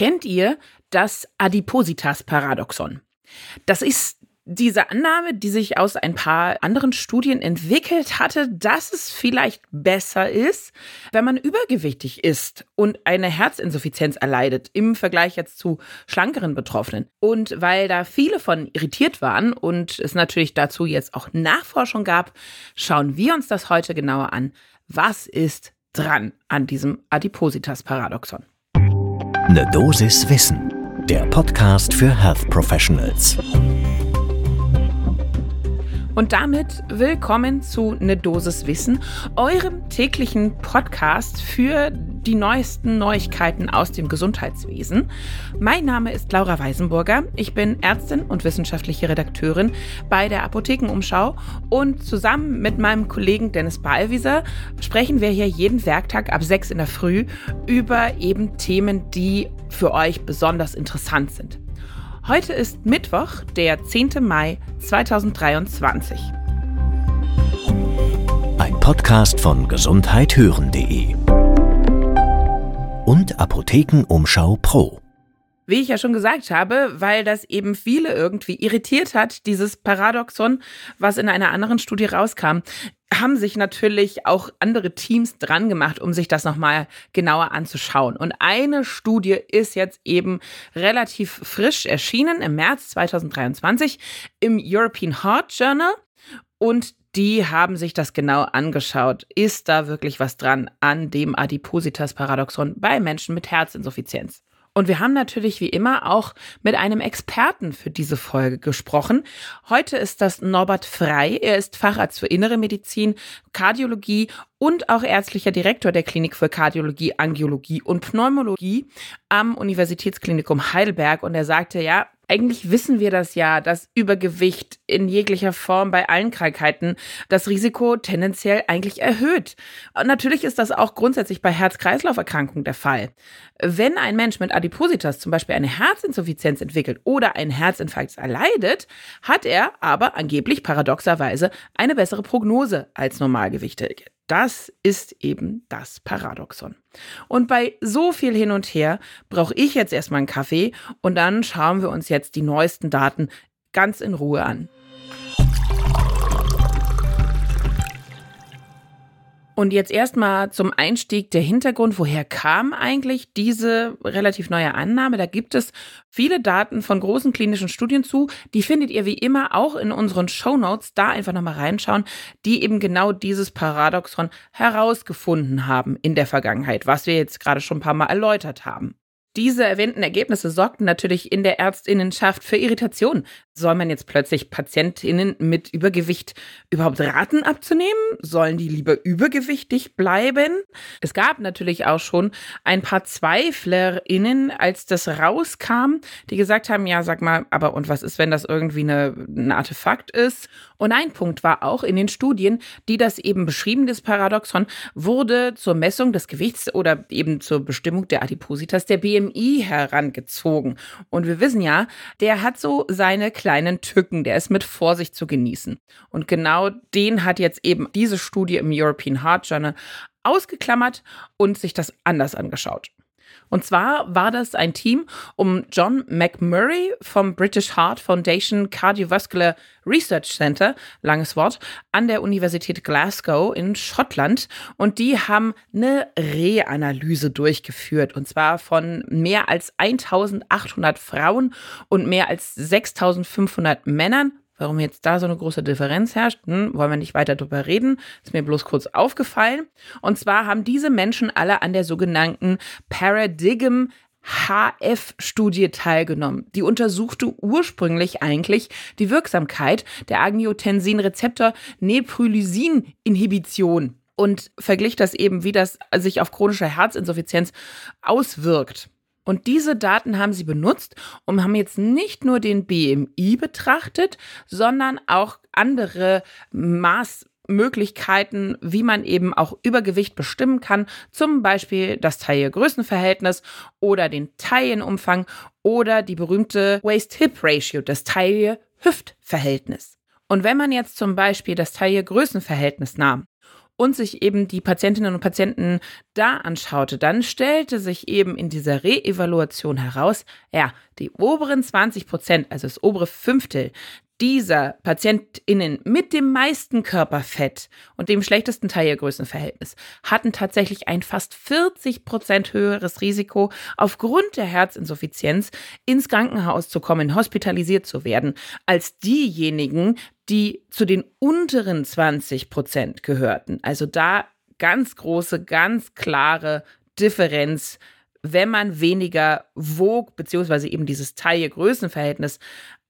Kennt ihr das Adipositas-Paradoxon? Das ist diese Annahme, die sich aus ein paar anderen Studien entwickelt hatte, dass es vielleicht besser ist, wenn man übergewichtig ist und eine Herzinsuffizienz erleidet im Vergleich jetzt zu schlankeren Betroffenen. Und weil da viele von irritiert waren und es natürlich dazu jetzt auch Nachforschung gab, schauen wir uns das heute genauer an. Was ist dran an diesem Adipositas-Paradoxon? Eine Dosis Wissen, der Podcast für Health Professionals. Und damit willkommen zu Ne Dosis Wissen, eurem täglichen Podcast für die neuesten Neuigkeiten aus dem Gesundheitswesen. Mein Name ist Laura Weisenburger. Ich bin Ärztin und wissenschaftliche Redakteurin bei der Apothekenumschau und zusammen mit meinem Kollegen Dennis Ballwieser sprechen wir hier jeden Werktag ab 6 in der Früh über eben Themen, die für euch besonders interessant sind. Heute ist Mittwoch, der 10. Mai 2023. Ein Podcast von gesundheithören.de und Apothekenumschau Pro. Wie ich ja schon gesagt habe, weil das eben viele irgendwie irritiert hat, dieses Paradoxon, was in einer anderen Studie rauskam, haben sich natürlich auch andere Teams dran gemacht, um sich das nochmal genauer anzuschauen. Und eine Studie ist jetzt eben relativ frisch erschienen im März 2023 im European Heart Journal. Und die haben sich das genau angeschaut. Ist da wirklich was dran an dem Adipositas-Paradoxon bei Menschen mit Herzinsuffizienz? Und wir haben natürlich wie immer auch mit einem Experten für diese Folge gesprochen. Heute ist das Norbert Frei. Er ist Facharzt für Innere Medizin, Kardiologie und auch ärztlicher Direktor der Klinik für Kardiologie, Angiologie und Pneumologie am Universitätsklinikum Heidelberg. Und er sagte, ja, eigentlich wissen wir das ja, dass Übergewicht in jeglicher Form bei allen Krankheiten das Risiko tendenziell eigentlich erhöht. Und natürlich ist das auch grundsätzlich bei Herz-Kreislauf-Erkrankungen der Fall. Wenn ein Mensch mit Adipositas zum Beispiel eine Herzinsuffizienz entwickelt oder einen Herzinfarkt erleidet, hat er aber angeblich paradoxerweise eine bessere Prognose als Normalgewichtige. Das ist eben das Paradoxon. Und bei so viel hin und her brauche ich jetzt erstmal einen Kaffee und dann schauen wir uns jetzt die neuesten Daten ganz in Ruhe an. Und jetzt erstmal zum Einstieg der Hintergrund. Woher kam eigentlich diese relativ neue Annahme? Da gibt es viele Daten von großen klinischen Studien zu. Die findet ihr wie immer auch in unseren Show Notes. Da einfach nochmal reinschauen, die eben genau dieses Paradoxon herausgefunden haben in der Vergangenheit, was wir jetzt gerade schon ein paar Mal erläutert haben. Diese erwähnten Ergebnisse sorgten natürlich in der Ärztinnenschaft für Irritation. Soll man jetzt plötzlich Patientinnen mit Übergewicht überhaupt raten abzunehmen? Sollen die lieber übergewichtig bleiben? Es gab natürlich auch schon ein paar Zweiflerinnen, als das rauskam, die gesagt haben, ja, sag mal, aber und was ist, wenn das irgendwie eine, ein Artefakt ist? Und ein Punkt war auch in den Studien, die das eben beschrieben, das Paradoxon, wurde zur Messung des Gewichts oder eben zur Bestimmung der Adipositas der BMI herangezogen. Und wir wissen ja, der hat so seine kleinen Tücken, der ist mit Vorsicht zu genießen. Und genau den hat jetzt eben diese Studie im European Heart Journal ausgeklammert und sich das anders angeschaut. Und zwar war das ein Team um John McMurray vom British Heart Foundation Cardiovascular Research Center, langes Wort, an der Universität Glasgow in Schottland. Und die haben eine Reanalyse durchgeführt. Und zwar von mehr als 1800 Frauen und mehr als 6500 Männern Warum jetzt da so eine große Differenz herrscht, hm, wollen wir nicht weiter drüber reden. Ist mir bloß kurz aufgefallen. Und zwar haben diese Menschen alle an der sogenannten Paradigm HF-Studie teilgenommen. Die untersuchte ursprünglich eigentlich die Wirksamkeit der Angiotensin-Rezeptor-Neprilysin-Inhibition und verglich das eben, wie das sich auf chronische Herzinsuffizienz auswirkt. Und diese Daten haben sie benutzt und haben jetzt nicht nur den BMI betrachtet, sondern auch andere Maßmöglichkeiten, wie man eben auch Übergewicht bestimmen kann, zum Beispiel das Taille-Größenverhältnis oder den Taillenumfang oder die berühmte Waist-Hip-Ratio, das Taille-Hüft-Verhältnis. Und wenn man jetzt zum Beispiel das Taille-Größenverhältnis nahm und sich eben die Patientinnen und Patienten da anschaute, dann stellte sich eben in dieser Reevaluation heraus, ja, die oberen 20 Prozent, also das obere Fünftel, dieser PatientInnen mit dem meisten Körperfett und dem schlechtesten Teilgrößenverhältnis hatten tatsächlich ein fast 40 Prozent höheres Risiko, aufgrund der Herzinsuffizienz ins Krankenhaus zu kommen, hospitalisiert zu werden, als diejenigen, die zu den unteren 20 Prozent gehörten. Also da ganz große, ganz klare Differenz wenn man weniger wog, beziehungsweise eben dieses Taille-Größenverhältnis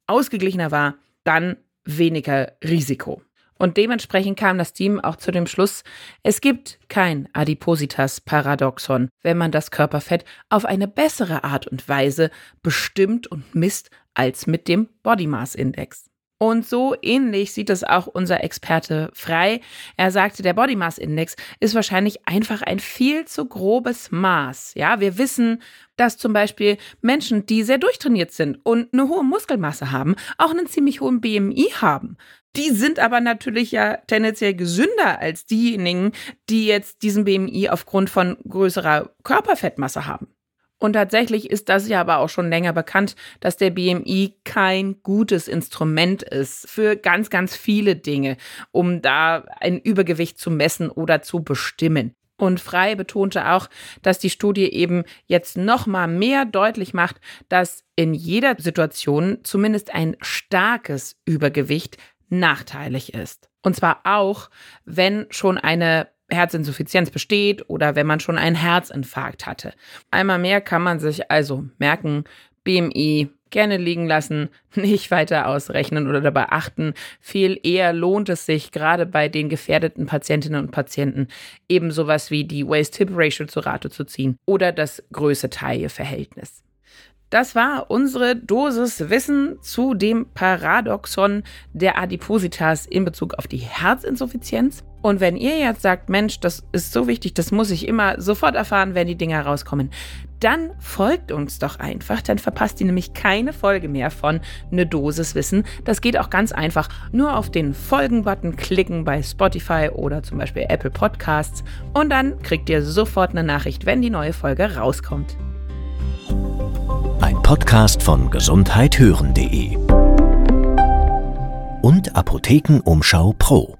ausgeglichener war, dann weniger Risiko. Und dementsprechend kam das Team auch zu dem Schluss, es gibt kein Adipositas-Paradoxon, wenn man das Körperfett auf eine bessere Art und Weise bestimmt und misst als mit dem Body Mass Index. Und so ähnlich sieht es auch unser Experte frei. Er sagte, der Body Mass Index ist wahrscheinlich einfach ein viel zu grobes Maß. Ja, wir wissen, dass zum Beispiel Menschen, die sehr durchtrainiert sind und eine hohe Muskelmasse haben, auch einen ziemlich hohen BMI haben. Die sind aber natürlich ja tendenziell gesünder als diejenigen, die jetzt diesen BMI aufgrund von größerer Körperfettmasse haben. Und tatsächlich ist das ja aber auch schon länger bekannt, dass der BMI kein gutes Instrument ist für ganz, ganz viele Dinge, um da ein Übergewicht zu messen oder zu bestimmen. Und Frei betonte auch, dass die Studie eben jetzt noch mal mehr deutlich macht, dass in jeder Situation zumindest ein starkes Übergewicht nachteilig ist. Und zwar auch, wenn schon eine Herzinsuffizienz besteht oder wenn man schon einen Herzinfarkt hatte. Einmal mehr kann man sich also merken, BMI gerne liegen lassen, nicht weiter ausrechnen oder dabei achten. Viel eher lohnt es sich, gerade bei den gefährdeten Patientinnen und Patienten, eben sowas wie die Waist-Hip-Ratio zu Rate zu ziehen oder das Größe-Taille-Verhältnis. Das war unsere Dosis Wissen zu dem Paradoxon der Adipositas in Bezug auf die Herzinsuffizienz. Und wenn ihr jetzt sagt, Mensch, das ist so wichtig, das muss ich immer sofort erfahren, wenn die Dinger rauskommen, dann folgt uns doch einfach, dann verpasst ihr nämlich keine Folge mehr von Ne Dosis Wissen. Das geht auch ganz einfach. Nur auf den Folgen-Button klicken bei Spotify oder zum Beispiel Apple Podcasts und dann kriegt ihr sofort eine Nachricht, wenn die neue Folge rauskommt. Ein Podcast von gesundheithören.de und Apothekenumschau Pro.